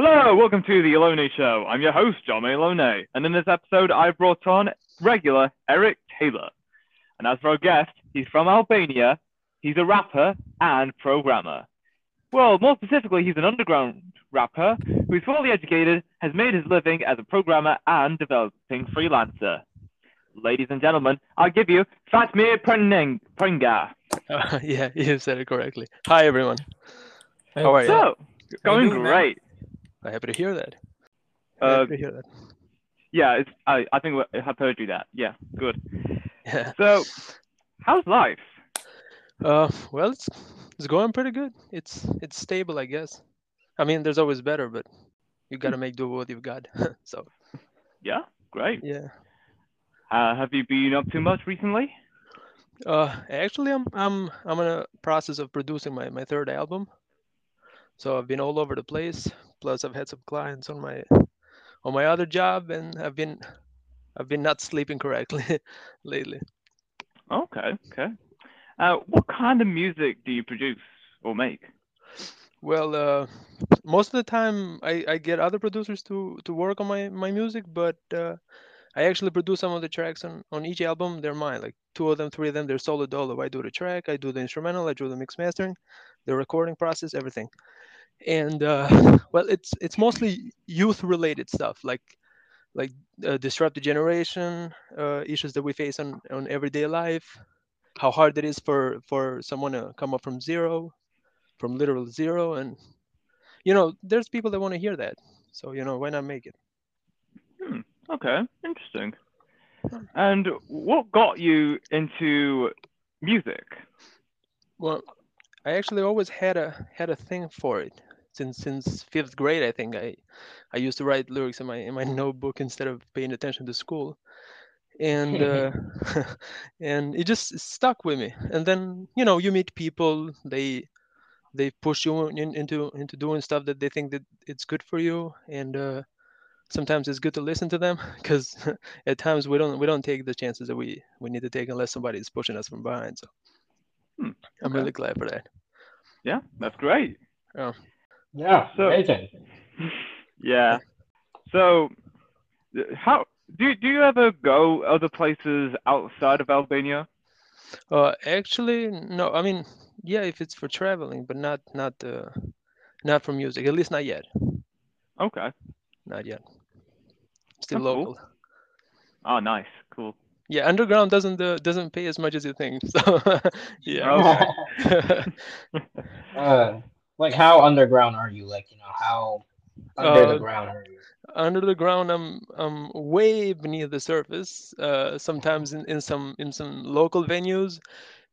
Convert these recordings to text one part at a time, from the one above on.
Hello, welcome to the Alone Show. I'm your host, John Alone, and in this episode, I brought on regular Eric Taylor. And as for our guest, he's from Albania, he's a rapper and programmer. Well, more specifically, he's an underground rapper who's fully educated, has made his living as a programmer and developing freelancer. Ladies and gentlemen, I'll give you Fatmir Prenning, Prenga. Uh, yeah, you said it correctly. Hi, everyone. How are you? So, going doing, man? great. I'm happy to hear that. Uh, happy to hear that. yeah, it's, I, I think I've heard you that. Yeah, good. Yeah. So, how's life? Uh, well, it's it's going pretty good. It's it's stable, I guess. I mean, there's always better, but you gotta make do with what you've got. so Yeah, great. yeah. Uh, have you been up to much recently? Uh, actually, I'm I'm I'm in a process of producing my my third album. So I've been all over the place. Plus, I've had some clients on my on my other job, and I've been I've been not sleeping correctly lately. Okay, okay. Uh, what kind of music do you produce or make? Well, uh, most of the time I, I get other producers to, to work on my, my music, but uh, I actually produce some of the tracks on, on each album. They're mine, like two of them, three of them, they're solo dolo. I do the track, I do the instrumental, I do the mix mastering, the recording process, everything. And uh, well, it's it's mostly youth related stuff, like like uh, disrupted generation uh, issues that we face on, on everyday life, how hard it is for for someone to come up from zero, from literal zero, and you know, there's people that want to hear that. So you know, why not make it? Hmm, okay, interesting. And what got you into music? Well, I actually always had a had a thing for it since since fifth grade. I think I I used to write lyrics in my in my notebook instead of paying attention to school, and uh, and it just stuck with me. And then you know you meet people they they push you in, into into doing stuff that they think that it's good for you and uh, sometimes it's good to listen to them because at times we don't we don't take the chances that we we need to take unless somebody is pushing us from behind so Hmm, i'm really glad for that Yeah, that's great. oh Yeah, So- amazing. Yeah. So, how do do you ever go other places outside of Albania? uh actually no i mean yeah if it's for traveling but not not uh not for music at least not yet Okay. not yet still That's cool. local Oh, nice. Cool. yeah underground doesn't uh, doesn't pay as much as you think so yeah Okay. uh, like how underground are you? Like you know how under Uh, the ground are you? under the ground i'm i'm way beneath the surface uh sometimes in, in some in some local venues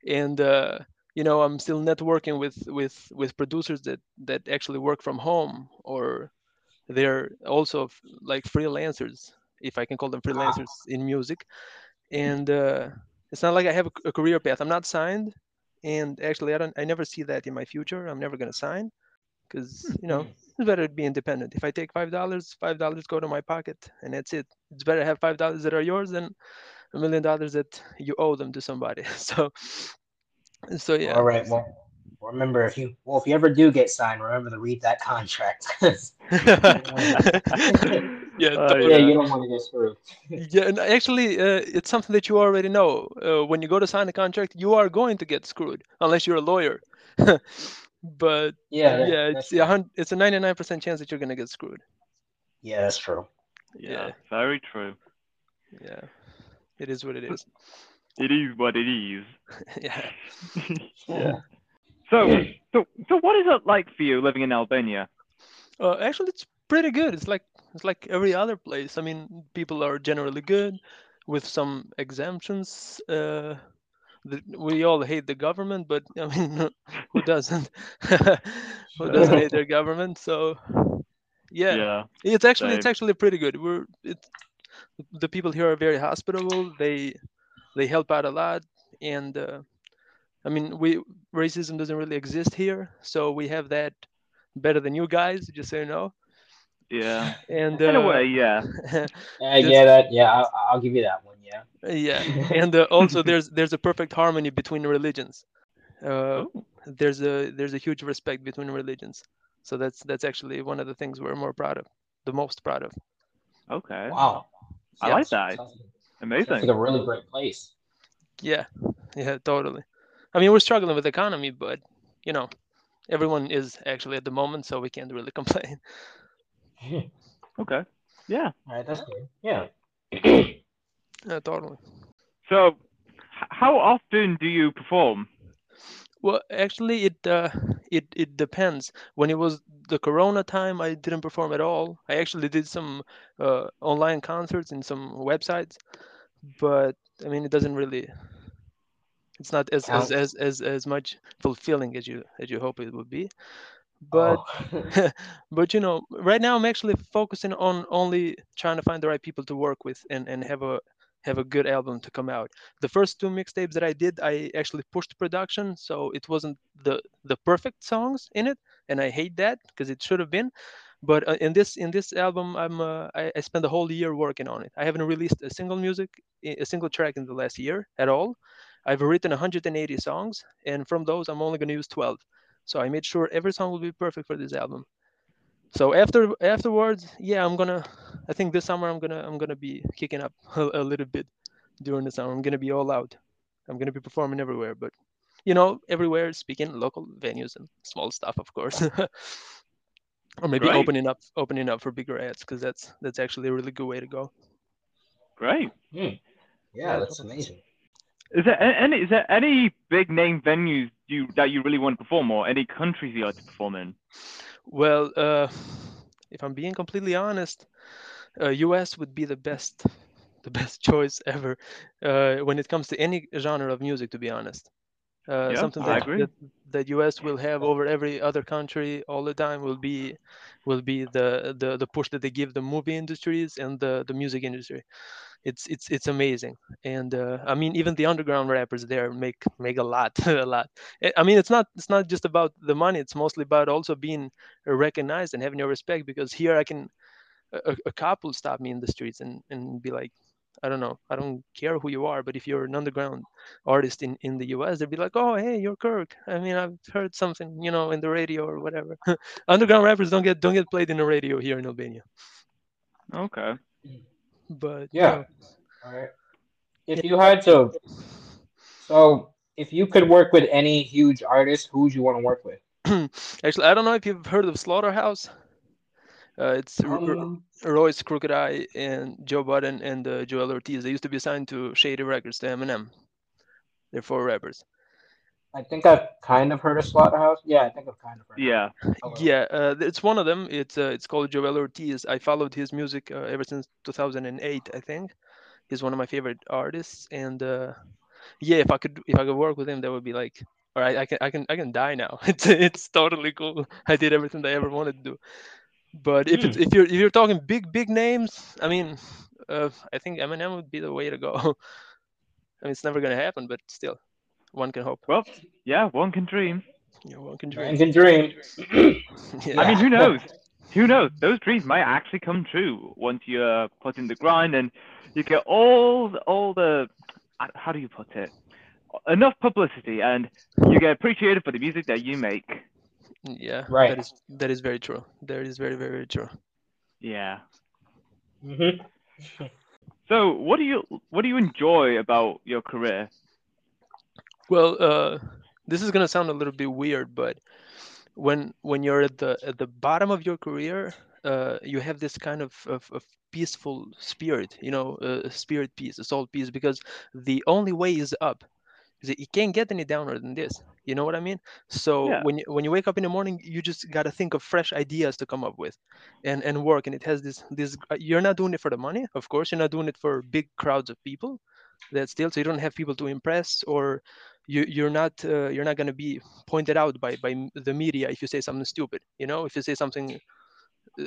and uh you know i'm still networking with with with producers that that actually work from home or they're also f- like freelancers if i can call them freelancers in music and uh it's not like i have a, a career path i'm not signed and actually i don't i never see that in my future i'm never going to sign because hmm, you know hmm. it's better to be independent. If I take five dollars, five dollars go to my pocket, and that's it. It's better to have five dollars that are yours than a million dollars that you owe them to somebody. So, so yeah, All right. Well, remember if you well if you ever do get signed, remember to read that contract. yeah, totally. yeah, Yeah. you don't want to get screwed. yeah. And actually, uh, it's something that you already know. Uh, when you go to sign a contract, you are going to get screwed unless you're a lawyer. but Yeah. that- yeah, it's a it's a 99% chance that you're gonna get screwed. yeah, that's true. Yeah, Yeah. very true. Yeah, it is what it is. It is what it is. yeah. Yeah. So, so, so, what is it like for you living in Albania? Uh, actually, it's pretty good. It's like it's like every other place. I mean, people are generally good, with some exemptions. Uh, the, we all hate the government, but I mean, who doesn't? who doesn't hate their government? So, yeah, Yeah. it's actually it's actually pretty good. We're it's the people here are very hospitable. They they help out a lot, and uh, I mean, we racism doesn't really exist here, so we have that better than you guys. Just so you know. Yeah. And In a uh, way, yeah. Uh, Just- yeah, that yeah, I'll, I'll give you that one. Yeah. yeah and uh, also there's there's a perfect harmony between religions uh, Oh. there's a there's a huge respect between religions So that's that's actually one of the things we're more proud of, the most proud of. Okay. Wow. I Yeah. like that. Sounds like- sounds Amazing. like a really great place. Yeah, yeah, totally. I mean, we're struggling with the economy, but you know, everyone is actually at the moment, so we can't really complain. Okay. Yeah. All right, that's good. Yeah. Yeah, totally. So, how often do you perform? Well, actually, it uh, it it depends. When it was the Corona time, I didn't perform at all. I actually did some uh, online concerts in some websites, but I mean, it doesn't really. It's not as as, as as as much fulfilling as you as you hope it would be. But Oh. but you know, right now I'm actually focusing on only trying to find the right people to work with and and have a have a good album to come out. The first two mixtapes that I did, I actually pushed production, so it wasn't the the perfect songs in it, and I hate that because it should have been. But uh, in this in this album, I'm uh, I, I spent the whole year working on it. I haven't released a single music, a single track in the last year at all. I've written 180 songs, and from those, I'm only going to use 12. So I made sure every song will be perfect for this album. So after afterwards, yeah, I'm gonna. I think this summer I'm gonna I'm gonna be kicking up a, a little bit during the summer. I'm gonna be all out. I'm gonna be performing everywhere, but you know, everywhere speaking local venues and small stuff, of course. or maybe Great. opening up opening up for bigger ads because that's that's actually a really good way to go. Great. Hmm. Yeah, that's amazing. Is there any is there any big name venues you that you really want to perform, or any countries you like to perform in? Well, uh, if I'm being completely honest, uh, US would be the best, the best choice ever uh, when it comes to any genre of music. To be honest, uh, Yeah, something that, that that US will have over every other country all the time will be will be the the, the push that they give the movie industries and the the music industry. It's it's it's amazing, and uh, I mean even the underground rappers there make make a lot a lot. I- I mean it's not it's not just about the money. It's mostly about also being recognized and having your respect because here I can a, a- a cop will stop me in the streets and, and be like, I don't know, I don't care who you are, but if you're an underground artist in, in the US, they'd be like, oh, hey, you're Kirk. I mean, I've heard something, you know, in the radio or whatever. underground rappers don't get don't get played in the radio here in Albania, Okay. but you Yeah. know, All right. If you had to, so if you could work with any huge artist, who would you want to work with? actually, I don't know if you've heard of Slaughterhouse. Uh, it's R- R- Um, Royce Crooked I and Joe Budden and uh, Joell Ortiz. They used to be signed to Shady Records, to Eminem. They're four rappers. I think I've kind of heard of Slaughterhouse. Yeah, I think I've kind of heard. Yeah. of. Yeah, uh, it's one of them. It's uh, it's called Joell Ortiz. I followed his music uh, ever since 2008, I think. He's one of my favorite artists, and uh, yeah, if I could if I could work with him, that would be like, all right, I can I can I can die now. It's it's totally cool. I did everything that I ever wanted to do. But if it's if you're if you're talking big big names, I mean, uh, I think Eminem would be the way to go. I mean, it's never gonna happen, but still, one can hope. Well, yeah. One can dream. Yeah, one can Man dream. can dream. Yeah. I mean, who knows? Who knows? Those dreams might actually come true once you uh, put in the grind and you get all the, all the uh, how do you put it? Enough publicity and you get appreciated for the music that you make. Yeah, Right. That is that is very true. That is very very very true. Yeah. hmm So, what do you what do you enjoy about your career? Well, uh, this is gonna sound a little bit weird, but when when you're at the at the bottom of your career, uh, you have this kind of, of, of peaceful spirit, you know, uh, a spirit peace, a soul peace, because the only way is up. You can't get any downer than this. You know what I mean? So Yeah. when you when you wake up in the morning, you just gotta think of fresh ideas to come up with, and and work. And it has this this. uh, You're not doing it for the money, of course. You're not doing it for big crowds of people. That still, so you don't have people to impress, or you you're not uh, you're not gonna be pointed out by by the media if you say something stupid. You know, if you say something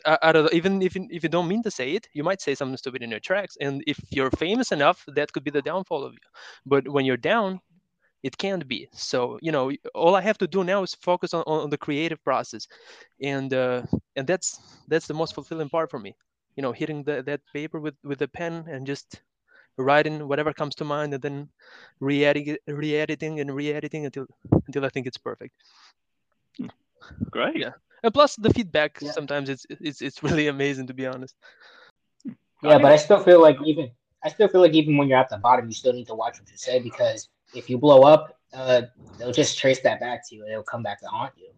uh, out of even if you, if you don't mean to say it, you might say something stupid in your tracks. And if you're famous enough, that could be the downfall of you. But when you're down, it can't be. So you know, all I have to do now is focus on, on the creative process, and uh, and that's that's the most fulfilling part for me. You know, hitting the, that paper with with the pen and just writing whatever comes to mind, and then re-editing, re-editing, and re-editing until until I think it's perfect. Great. Yeah. And plus the feedback Yeah. sometimes it's it's it's really amazing to be honest. Yeah, but I still feel like even I still feel like even when you're at the bottom, you still need to watch what you say because if you blow up, uh, they'll just trace that back to you and it'll come back to haunt you.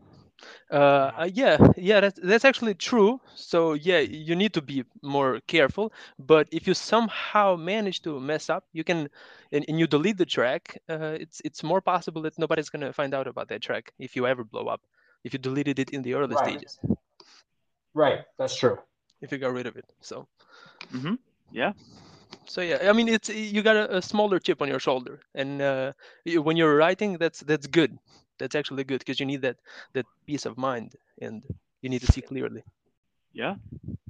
Uh, uh, yeah, yeah, that's that's actually true. So yeah, you need to be more careful. But if you somehow manage to mess up, you can, and, and you delete the track. Uh, it's it's more possible that nobody's gonna find out about that track if you ever blow up. If you deleted it in the early Right. stages, Right, that's true. if you got rid of it. So hmm Yeah. So yeah, I mean it's you got a, a smaller chip on your shoulder, and uh, when you're writing, that's that's good. That's actually good because you need that that peace of mind, and you need to see clearly. Yeah.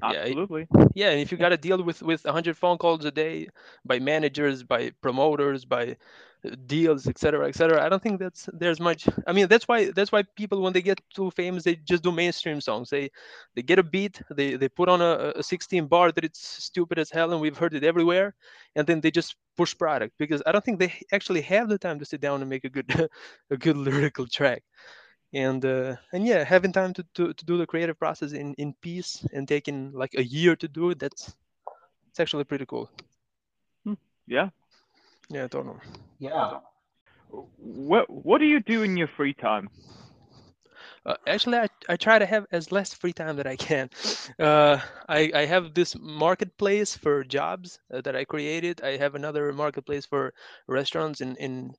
Absolutely. yeah and if you got to deal with with 100 phone calls a day by managers by promoters by uh, deals etc cetera, etc cetera, i don't think that's there's much i mean that's why that's why people when they get too famous they just do mainstream songs they they get a beat they they put on a, a 16 bar that it's stupid as hell and we've heard it everywhere and then they just push product because i don't think they actually have the time to sit down and make a good a good lyrical track and uh, and yeah having time to, to, to do the creative process in in peace and taking like a year to do it that's it's actually pretty cool Yeah. yeah totally Yeah. What What do you do in your free time? uh, actually I, I try to have as less free time that i can uh, I, I have this marketplace for jobs uh, that i created i have another marketplace for restaurants in in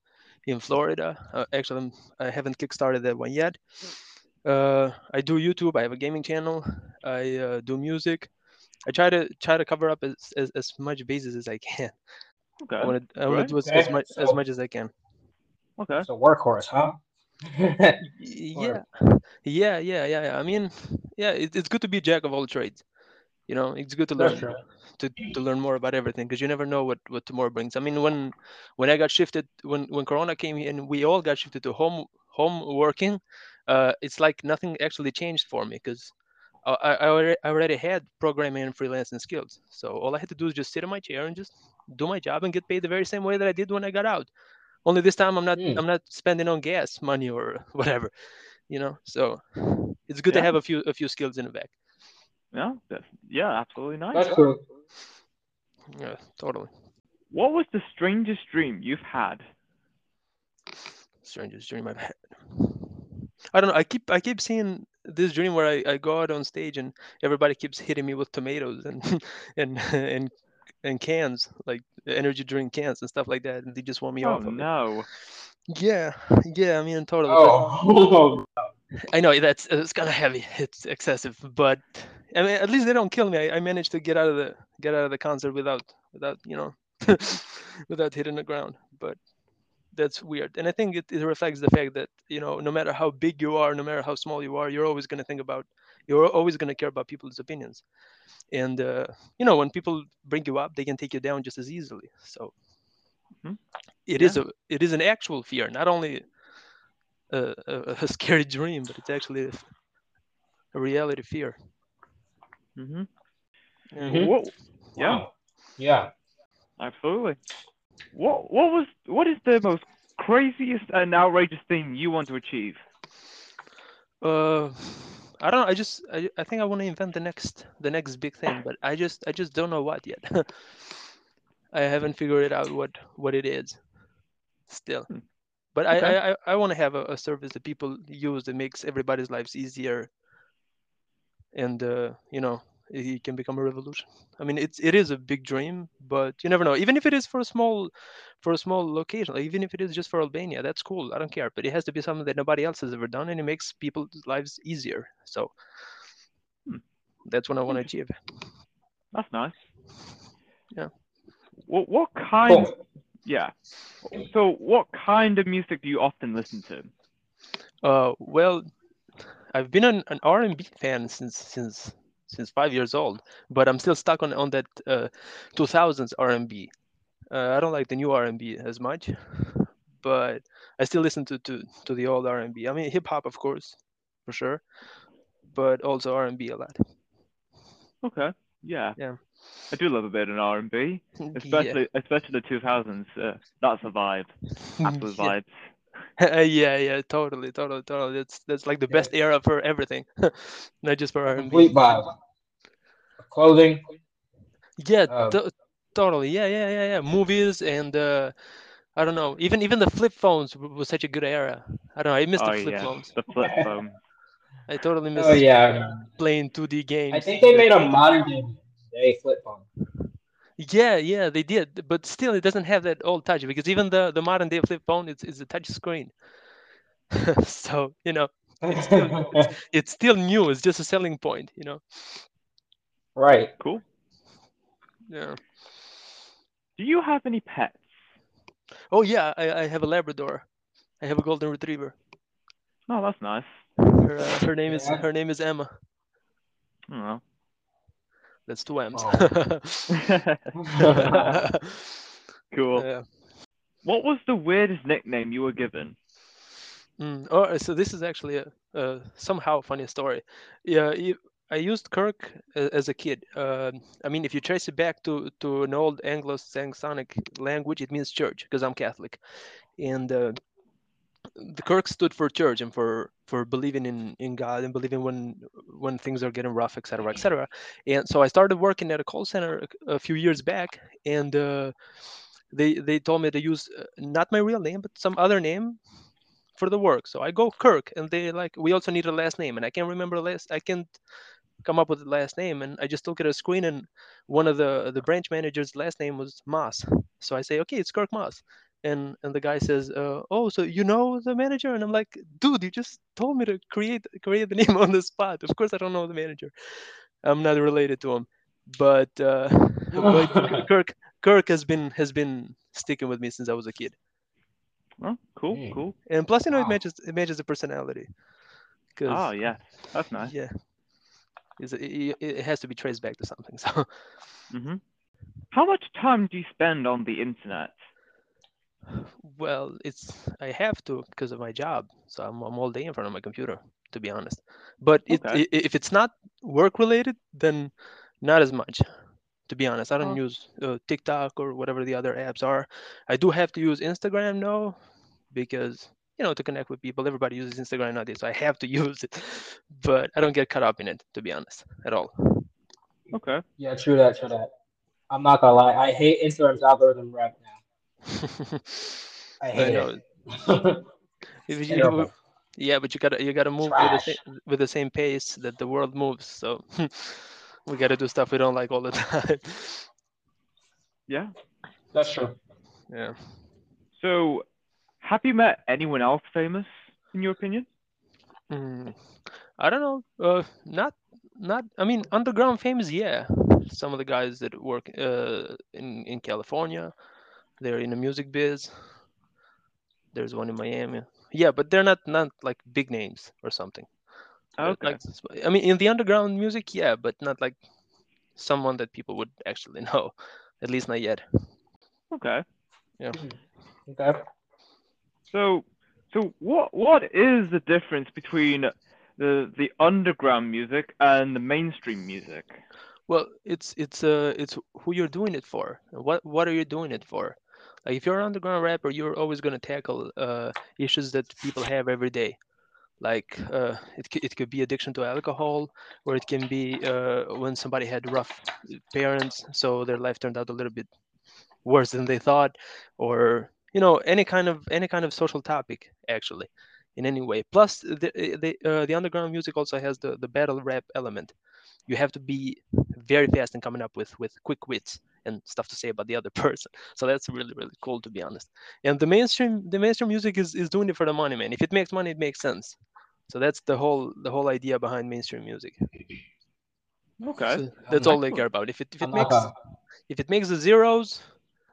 in florida. Uh, actually I'm- i haven't kickstarted that one yet. Uh, i do youtube. I have a gaming channel. I uh, do music. I try to try to cover up as, as, as much bases as i can. Okay. i want to I want great. to do as, as Okay, much as much as i can. Okay. It's a workhorse, huh? Yeah. Yeah yeah yeah yeah. I mean yeah it, it's good to be a jack of all trades you know it's good to learn to, to learn more about everything because you never know what what tomorrow brings. I mean when when i got shifted when when corona came and we all got shifted to home home working uh it's like nothing actually changed for me because I, I, already, I already had programming and freelancing skills. So all i had to do is just sit in my chair and just do my job and get paid the very same way that i did when i got out. Only this time i'm not Hmm. i'm not spending on gas money or whatever you know? So it's good to have a few a few skills in the back Yeah. That's, yeah. Absolutely nice. That's true. yeah totally What was the strangest dream you've had? strangest dream i've had i don't know i keep i keep seeing this dream where i, I go out on stage and everybody keeps hitting me with tomatoes and and and and cans like energy drink cans and stuff like that and they just want me oh off of it. no. yeah yeah i mean totally but- Oh, I know that's it's kind of heavy. It's excessive, but I mean, at least they don't kill me. I, I managed to get out of the get out of the concert without without you know without hitting the ground. But that's weird, and I think it, it reflects the fact that you know no matter how big you are, no matter how small you are, you're always going to think about you're always going to care about people's opinions, and uh, you know when people bring you up, they can take you down just as easily. So Mhm. it is a it is an actual fear, not only a, a, a scary dream, but it's actually a, a reality fear. Hmm Yeah. Mhm. What? Yeah. Wow. Yeah. Absolutely. What What was What is the most craziest and outrageous thing you want to achieve? Uh, I don't know. I just I, I think I want to invent the next the next big thing, but I just I just don't know what yet. I haven't figured it out what what it is still. Hmm. But I, Okay. I, I, I want to have a, a service that people use that makes everybody's lives easier and uh, you know it, it can become a revolution. I mean it's it is a big dream, but you never know. Even if it is for a small for a small location, like, even if it is just for Albania, that's cool. I don't care. But it has to be something that nobody else has ever done and it makes people's lives easier. So Hmm. that's what I want to achieve. That's nice. Yeah. What What kind? Cool. Yeah. So, what kind of music do you often listen to? Uh, well, I've been an, an R&B fan since since since five years old, but I'm still stuck on on that uh, 2000s R&B. Uh, I don't like the new R&B as much, but I still listen to to to the old R&B. I mean hip hop, of course, for sure, but also R&B a lot. Okay. Yeah. Yeah. I do love a bit of R and B, Yeah. especially especially the two thousands. Uh, that's a vibe. Absolute Yeah. vibes. yeah, yeah, totally, totally, totally. That's that's like the Yeah. best era for everything, not just for R&B. Complete vibe. Clothing. Yeah, Um, to- totally. Yeah, yeah, yeah, yeah. Movies and uh, I don't know. Even even the flip phones w- was such a good era. I don't know. I missed oh the flip yeah, phones. the flip phone. I totally missed. Oh yeah. playing 2D games. I think they made a modern day flip phone. Yeah, yeah, they did, but still, it doesn't have that old touch because even the the modern day flip phone, it's it's a touch screen. so you know, it's still it's still new. It's just a selling point. You know. right. Cool. Yeah. Do you have any pets? Oh yeah, I, I have a Labrador. I have a golden retriever. Oh, that's nice. Her uh, her name is Yeah. her name is Emma. Oh. That's two M's. cool. Yeah. What was the weirdest nickname you were given? Mm. Oh, so this is actually a, a somehow funny story. Yeah, you, I used Kirk as a kid. Uh, I mean, if you trace it back to, to an old Anglo-Saxonic language, it means church because I'm Catholic, and uh, the Kirk stood for church and for for believing in in God and believing when when things are getting rough, etc., etc. And so I started working at a call center a, few years back, and uh, they they told me to use uh, not my real name but some other name for the work. So I go Kirk, and they like we also need a last name, and I can't remember the last. I can't come up with the last name, and I just look at a screen, and one of the the branch managers' last name was Moss. So I say, okay, it's Kirk Moss, and and the guy says, uh, oh, so you know the manager, and I'm like, dude, you just told me to create create the name on the spot. Of course, I don't know the manager. I'm not related to him, but uh, but Kirk Kirk has been has been sticking with me since I was a kid. Oh, cool, Hmm. cool. And plus, you know, it matches it matches the personality. 'Cause, Oh, yeah, that's nice. yeah, it, it it has to be traced back to something. So, hmm How much time do you spend on the internet? Well, it's I have to because of my job. So I'm I'm all day in front of my computer, to be honest. But it, Okay. i- if it's not work related, then not as much. To be honest, I don't Oh. use uh, TikTok or whatever the other apps are. I do have to use Instagram now because you know to connect with people. Everybody uses Instagram nowadays, so I have to use it. But I don't get caught up in it, to be honest, at all. Okay. Yeah, true that, true that. I'm not gonna lie. I hate Instagram's algorithm right now. I I hate know. it. If you- yeah, but you gotta you gotta move with the same with the same pace that the world moves. So we gotta do stuff we don't like all the time. Yeah. That's true. yeah. So, have you met anyone else famous, in your opinion? Mm, I don't know. Uh, not not. I mean, underground famous. Yeah, some of the guys that work uh in in California, they're in the music biz. There's one in Miami. Yeah, but they're not not like big names or something. Okay. Like, s- I mean, in the underground music, yeah, but not like someone that people would actually know. At least not yet. Okay. Yeah. Okay. So, so what what is the difference between the the underground music and the mainstream music? Well, it's it's uh it's who you're doing it for. What what are you doing it for? If you're an underground rapper, you're always gonna tackle uh issues that people have every day. Like uh it it could be addiction to alcohol, or it can be uh when somebody had rough parents, so their life turned out a little bit worse than they thought, or you know any kind of any kind of social topic actually, in any way. Plus the the uh, the underground music also has the the battle rap element you have to be very fast in coming up with with quick wits and stuff to say about the other person. So that's really really cool to be honest. And the mainstream the mainstream music is is doing it for the money man. If it makes money it makes sense. So that's the whole the whole idea behind mainstream music. Okay. So that's all they care about. If it if it I'm makes if it makes the zeros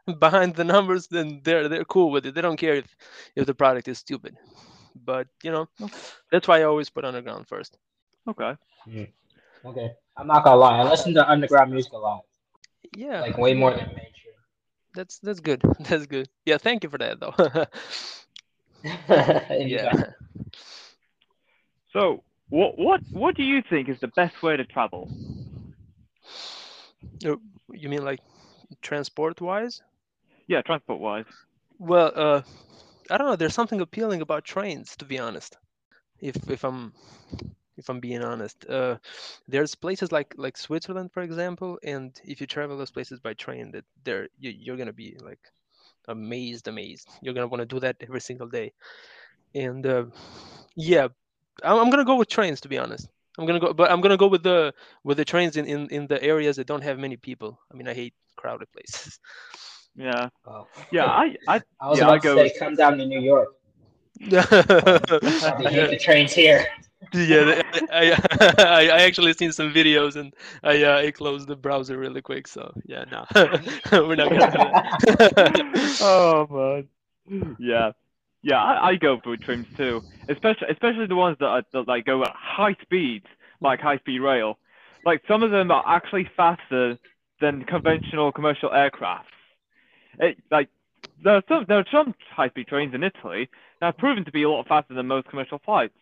behind the numbers then they're they're cool with it. They don't care if if the product is stupid. But you know Okay. that's why i always put underground first. Okay. Hmm. Okay. I'm not gonna lie. I listen to underground music a lot, yeah like way more than mainstream. that's that's good that's good yeah thank you for that though yeah So, what what what do you think is the best way to travel? Oh, you mean like transport wise Yeah, transport wise. well uh I don't know. There's something appealing about trains, to be honest. If if I'm if I'm being honest, uh, there's places like like Switzerland, for example, and if you travel those places by train, that there you, you're gonna be like amazed, amazed. You're gonna want to do that every single day. And uh, yeah, I'm, I'm gonna go with trains, to be honest. I'm gonna go, but I'm gonna go with the with the trains in, in, in the areas that don't have many people. I mean, I hate crowded places. Yeah. Oh. Yeah. I. I. I was yeah, about I to go. say, come down to New York. yeah, hate the trains here. I, I I actually seen some videos and I uh, I closed the browser really quick. So yeah, no, we're not gonna oh man. Yeah. Yeah, I, I go for trains too, especially especially the ones that, are, that like go at high speeds, like high speed rail. Like some of them are actually faster than conventional commercial aircraft. It, like there are some there are some high speed trains in Italy that have proven to be a lot faster than most commercial flights.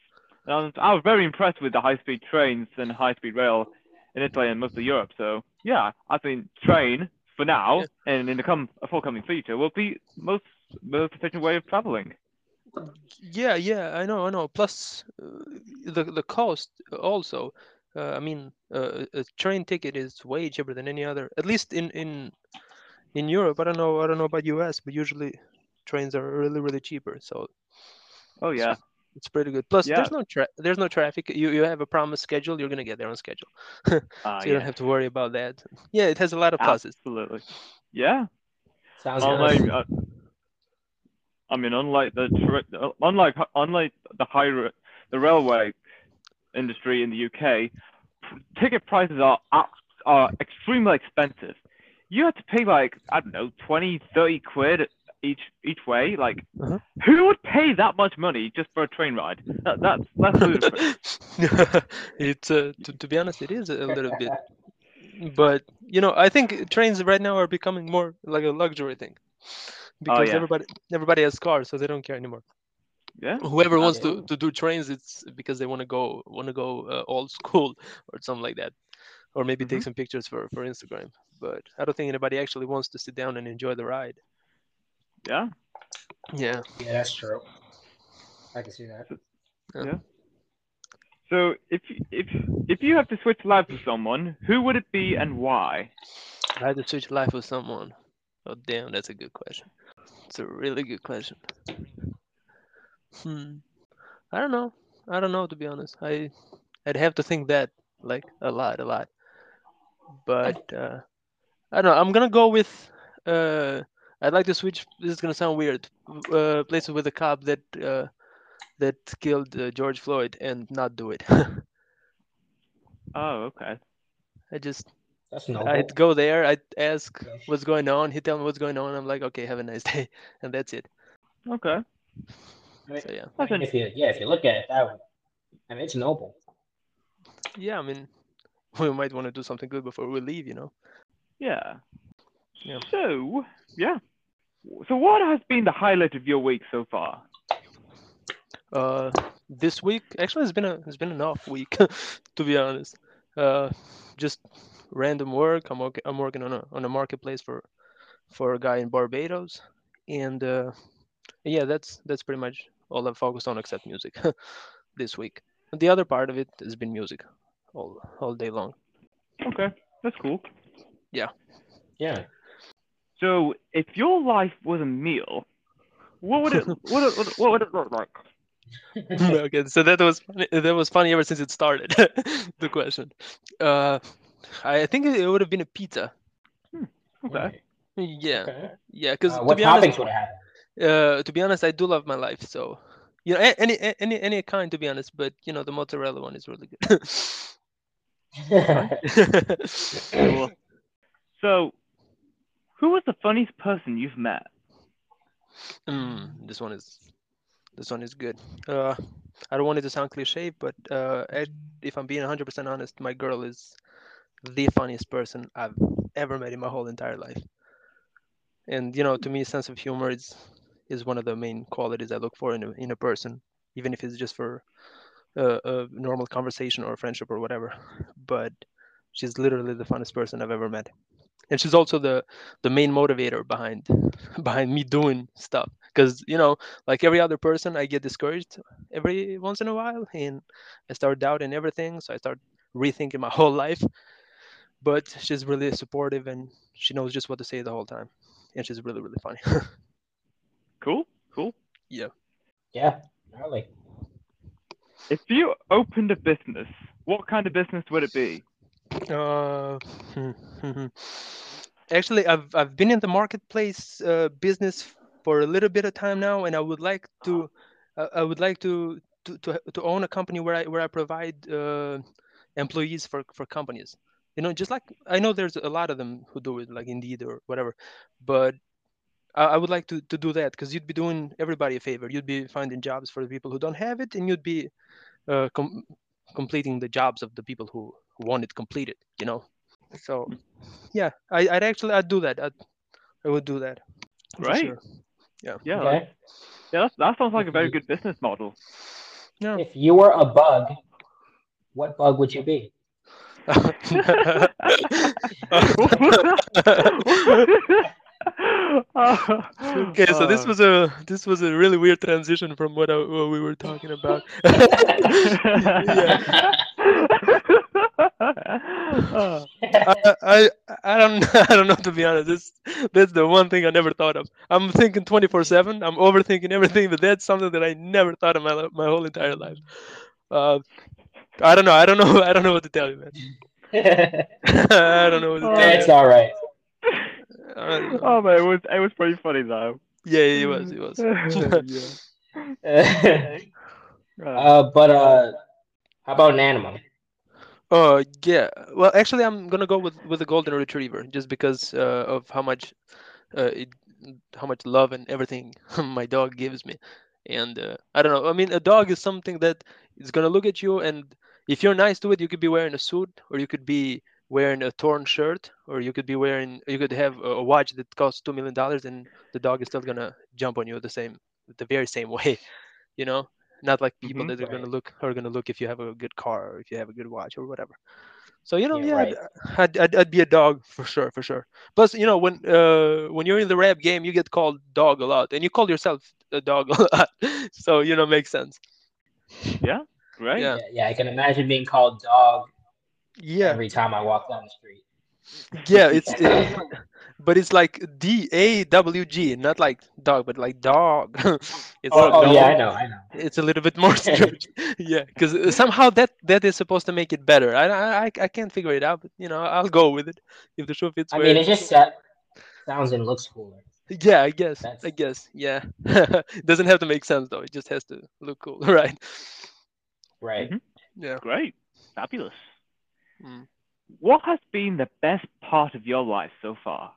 And I was very impressed with the high speed trains and high speed rail in Italy and most of Europe. So yeah, I think train for now and in the come a forthcoming future will be most most efficient way of traveling. Yeah, yeah, I know, I know. Plus, uh, the the cost also. Uh, I mean, uh, a train ticket is way cheaper than any other. At least in in in Europe. I don't know. I don't know about US, but usually trains are really really cheaper. So Oh yeah, it's pretty good. Plus, Yeah. there's no tra- there's no traffic. You you have a promised schedule. You're gonna get there on schedule, so Ah, you yeah, don't have to worry about that. Yeah, it has a lot of pluses. absolutely. Yeah, Sounds unlike good. uh, I mean, unlike the tra- uh, unlike unlike the high ra- the railway industry in the UK, ticket prices are are- are extremely expensive. You have to pay like I don't know 20, 30 quid each each way. Like, Uh-huh. who would pay that much money just for a train ride? That, that's that's ludicrous. it's uh, to, to be honest, it is a little bit, but you know, I think trains right now are becoming more like a luxury thing because yeah. everybody everybody has cars, so they don't care anymore. Yeah. Whoever wants to, to do trains, it's because they want to go want to go uh, old school or something like that, or maybe take Mhm. some pictures for for Instagram. But I don't think anybody actually wants to sit down and enjoy the ride. Yeah. Yeah. Yeah, that's true. I can see that. Yeah. So if if if you have to switch life with someone, who would it be and why? I had to switch life with someone. Oh damn, that's a good question. It's a really good question. Hmm. I don't know. I don't know to be honest. I I'd have to think that like a lot, a lot. But uh I don't know. I'm gonna go with uh I'd like to switch this is gonna sound weird. Uh places with a cop that uh that killed uh, George Floyd and not do it. Oh, okay. I just That's noble. I'd go there, I'd ask Yeah. what's going on, he'd tell me what's going on, I'm like, okay, have a nice day, and that's it. Okay. I mean, So yeah, I mean, if you yeah, if you look at it that way, I mean, it's noble. yeah. I mean, we might want to do something good before we leave, you know. Yeah. Yeah. So yeah. So what has been the highlight of your week so far? Uh, this week actually it's been a it's been an off week, to be honest. Uh, just random work. I'm working I'm working on a on a marketplace for for a guy in Barbados, and uh, yeah, that's that's pretty much all I've focused on except music this week. And the other part of it has been music all all day long. Okay, that's cool. Yeah. Yeah. So if your life was a meal, what would it what would it, what would it look like? okay, so that was funny. that was funny ever since it started. the question. Uh, I think it would have been a pizza. Okay. Yeah, Okay. yeah. Because Uh, to what be honest, toppings would have uh, to be honest, I do love my life. So, you know, any any any kind, to be honest. But you know, the mozzarella one is really good. Cool. So, who was the funniest person you've met? Mm, this one is this one is good. Uh, I don't want it to sound cliche, but uh, if I'm being 100% honest, my girl is the funniest person I've ever met in my whole entire life. And you know, to me, sense of humor is is one of the main qualities I look for in a in a person, even if it's just for a, normal conversation or friendship or whatever. But she's literally the funniest person I've ever met. And she's also the the main motivator behind behind me doing stuff because you know like every other person i get discouraged every once in a while and i start doubting everything so i start rethinking my whole life but she's really supportive and she knows just what to say the whole time and she's really really funny Cool, cool. Yeah, Yeah. really. If you opened a business, what kind of business would it be? Uh, actually, I've I've been in the marketplace uh, business for a little bit of time now, and I would like to uh, I would like to to, to to own a company where I where I provide uh, employees for for companies. You know, just like I know there's a lot of them who do it, like Indeed or whatever, but I, I would like to to do that because you'd be doing everybody a favor. You'd be finding jobs for the people who don't have it, and you'd be uh, com- completing the jobs of the people who, who want it completed. You know, so yeah, I, I'd actually I'd do that. I'd, I would do that. right Great. sure. Yeah, Okay. like- yeah, that's, that sounds like a very good business model. Yeah. If you were a bug, what bug would you be? okay, so this Uh, was a this was a really weird transition from what, I, what we were talking about. Uh, I, I I don't I don't know to be honest. This that's the one thing I never thought of. I'm thinking 24/7. I'm overthinking everything, but that's something that I never thought of my my whole entire life. Uh, I don't know. I don't know. I don't know what to tell you, man. I don't know what to tell it's you. all right. I don't know. oh man, it was it was pretty funny though. Yeah, it was. It was. yeah. Uh, uh, but uh, how about an animal? Oh yeah. Well, actually, I'm gonna go with with the golden retriever just because uh, of how much uh, it, how much love and everything my dog gives me. And uh, I don't know. I mean, a dog is something that is gonna look at you, and if you're nice to it, you could be wearing a suit, or you could be wearing a torn shirt, or you could be wearing, you could have a watch that costs two million dollars, and the dog is still gonna jump on you the same, the very same way. You know, not like people Mhm. that are gonna look are gonna look if you have a good car or if you have a good watch or whatever. So you know, Yeah, yeah, right. I'd, I'd, I'd, I'd be a dog for sure, for sure. Plus, you know, when uh when you're in the rap game, you get called dog a lot, and you call yourself a dog a lot. So you know, makes sense. yeah, right. Yeah. Yeah, yeah, I can imagine being called dog Yeah, every time I walk down the street. Yeah. It's it, but it's like D A W G, not like dog, but like dog. it's Oh, oh dog. yeah, I know, I know. It's a little bit more strict. yeah, because somehow that that is supposed to make it better. I, I I- I can't figure it out, but you know, I'll go with it if the show fits. I where mean, it- it just sa- sounds and looks cooler. Yeah, I guess. I guess. Yeah. it doesn't have to make sense though. It just has to look cool, right? Right. Mhm. Yeah. Great, fabulous. Mm. What has been the best part of your life so far?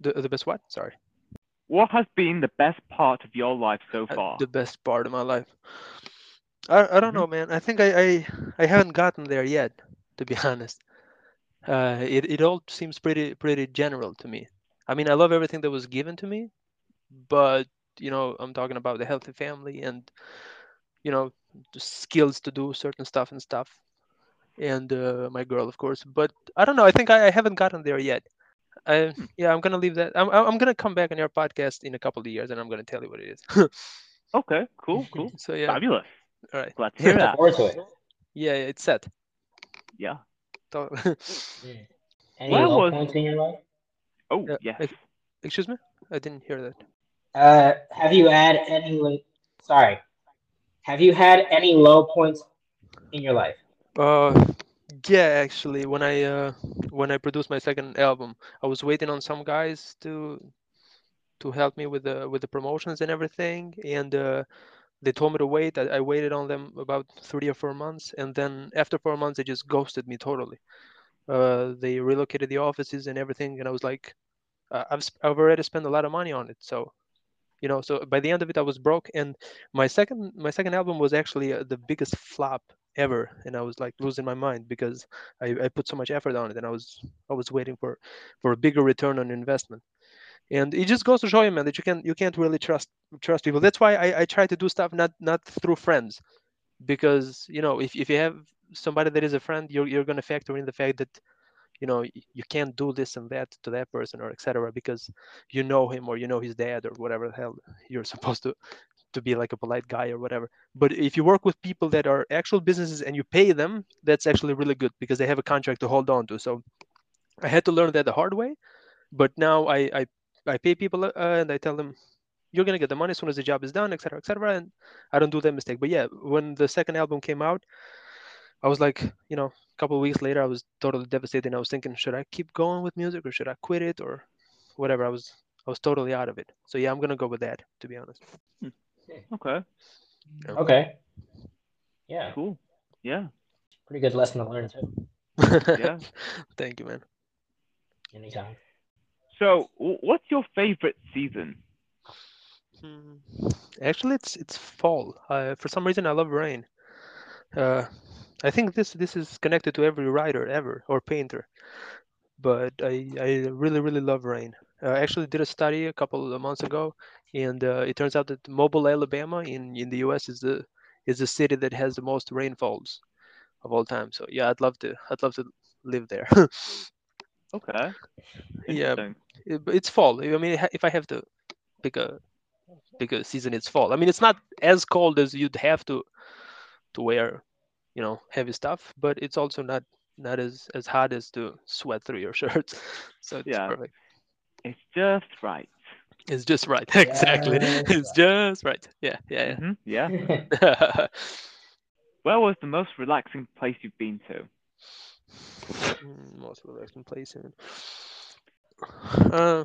The the best what? Sorry. What has been the best part of your life so Uh, far? The best part of my life. I I don't Mhm. know, man. I think I, I I haven't gotten there yet, to be honest. Uh, it it all seems pretty pretty general to me. I mean, I love everything that was given to me, but you know, I'm talking about the healthy family and you know, the skills to do certain stuff and stuff, and uh, my girl, of course. But I don't know. I think I, I haven't gotten there yet. I, yeah, I'm gonna leave that. I'm I'm I'm gonna come back on your podcast in a couple of years, and I'm gonna tell you what it is. Okay, cool, cool, so yeah, fabulous. all right. Glad to hear that. forward to it. Yeah, yeah, it's set. Yeah. Talk- Mm. Any Where low was- points in your life? Oh, Yeah, yes. Excuse me, I didn't hear that. Uh, have you had any? like- Sorry, have you had any low points in your life? Uh, yeah, actually, when I uh when I produced my second album, I was waiting on some guys to to help me with the with the promotions and everything, and uh, they told me to wait. I, I waited on them about three or four months, and then after four months, they just ghosted me totally. Uh, they relocated the offices and everything, and I was like, uh, I've I've already spent a lot of money on it, so you know. So by the end of it, I was broke, and my second my second album was actually uh, the biggest flop ever, and I was like losing my mind because I, I put so much effort on it, and I was I was waiting for for a bigger return on investment. And it just goes to show you, man, that you can you can't really trust trust people. That's why I, I try to do stuff not not through friends, because you know if, if you have somebody that is a friend, you're you're gonna factor in the fact that you know you can't do this and that to that person or etc because you know him or you know his dad or whatever the hell you're supposed to to be like a polite guy or whatever. But if you work with people that are actual businesses and you pay them that's actually really good because they have a contract to hold on to. So i had to learn that the hard way but now i i, I pay people uh, and i tell them you're gonna get the money as soon as the job is done etc etc and i don't do that mistake. But yeah when the second album came out i was like you know a couple of weeks later i was totally devastated. I was thinking should i keep going with music or should i quit it? Or whatever. I was i was totally out of it. So yeah i'm gonna go with that to be honest Okay. Okay. Yeah, Cool. Yeah. pretty good lesson to learn too. Yeah. thank you man Anytime. So, what's your favorite season? Hmm. Actually, it's it's fall. Uh, for some reason, I love rain. Uh, I think this this is connected to every writer ever or painter, but I I really really love rain. Uh, I actually did a study a couple of months ago, and uh, it turns out that Mobile, Alabama, in in the U.S. is the is the city that has the most rainfalls of all time. So yeah, I'd love to I'd love to live there. Okay. Yeah. It- it's fall. I mean, if I have to pick a pick a season, it's fall. I mean, it's not as cold as you'd have to to wear, you know, heavy stuff, but it's also not not as as hot as to sweat through your shirts. So it's Yeah. perfect. It's just right. It's just right. Exactly. Just It's just right. Yeah, yeah, Yeah. yeah. Where was the most relaxing place you've been to? Mm, Most relaxing place in. Uh,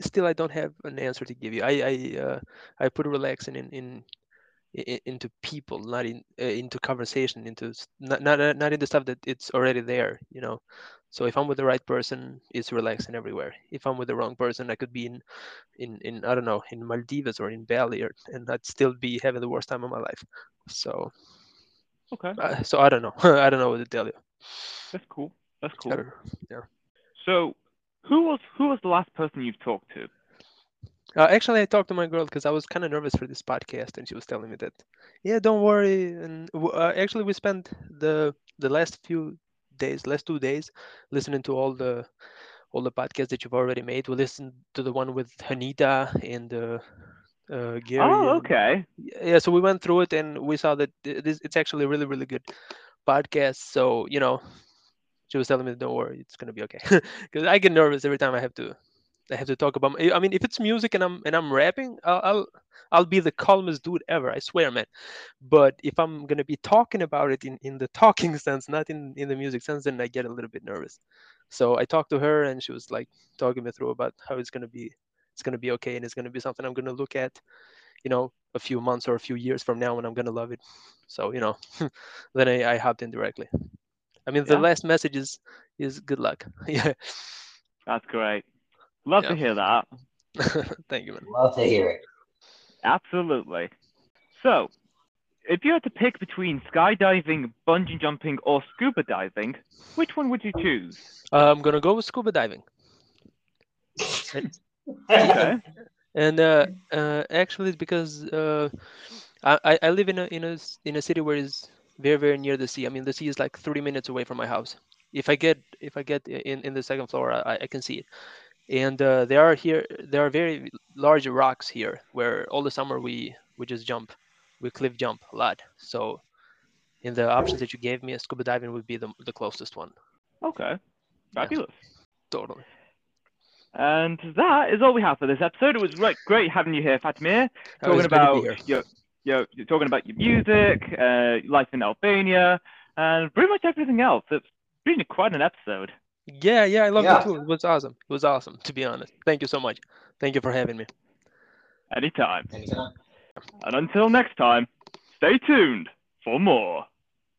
still, I don't have an answer to give you. I I uh, I put relaxing in in i- into people, not in uh, into conversation, into not not uh, not into stuff that it's already there. You know. So if I'm with the right person, it's relaxing everywhere. If I'm with the wrong person, I could be in in in I don't know in Maldives or in Bali, or, and I'd still be having the worst time of my life. So Okay. uh, so I don't know. I don't know what to tell you. That's cool. That's cool. don't- So, who was who was the last person you've talked to? Uh, actually, I talked to my girl because I was kind of nervous for this podcast, and she was telling me that, yeah, don't worry. And uh, actually, we spent the the last few days, last two days, listening to all the all the podcasts that you've already made. We listened to the one with Hanita and uh, uh, Gary. Oh, and- okay. yeah, so we went through it, and we saw that it is, it's actually a really, really good podcast. So you know, she was telling me, don't worry, it's gonna be okay. Because I get nervous every time I have to I have to talk about. my- I mean, if it's music and I'm and I'm rapping, I'll I'll, I'll be the calmest dude ever. I swear, man. But if I'm gonna be talking about it in, in the talking sense, not in in the music sense, then I get a little bit nervous. So I talked to her, and she was like talking me through about how it's gonna be. It's gonna be okay, and it's gonna be something I'm gonna look at, you know, a few months or a few years from now, and I'm gonna love it. So you know, then I, I hopped in directly. I mean, the Yeah. last message is is good luck. yeah. That's great. Love to hear that. Thank you, man. Love to hear it. Absolutely. So, if you had to pick between skydiving, bungee jumping, or scuba diving, which one would you choose? Uh, I'm gonna go with scuba diving. Okay. and uh, uh, actually it's because uh, I, I- I live in a in a s- in a city where it's very very near the sea. I mean the sea is like 30 minutes away from my house. If I get if I get in in the second floor, I, I can see it. And uh, there are here there are very large rocks here where all the summer we we just jump, we cliff jump a lot. So in the options that you gave me, scuba diving would be the the closest one. Okay. Fabulous. Totally. And that is all we have for this episode. It was right, great having you here, Fatmir. Uh, Talking good to be about your, your, you're talking about your music, uh, life in Albania, and pretty much everything else. It's been quite an episode. Yeah, yeah, I loved Yeah. it too. It was awesome. It was awesome, to be honest. Thank you so much. Thank you for having me. Anytime. Anytime. And until next time, stay tuned for more.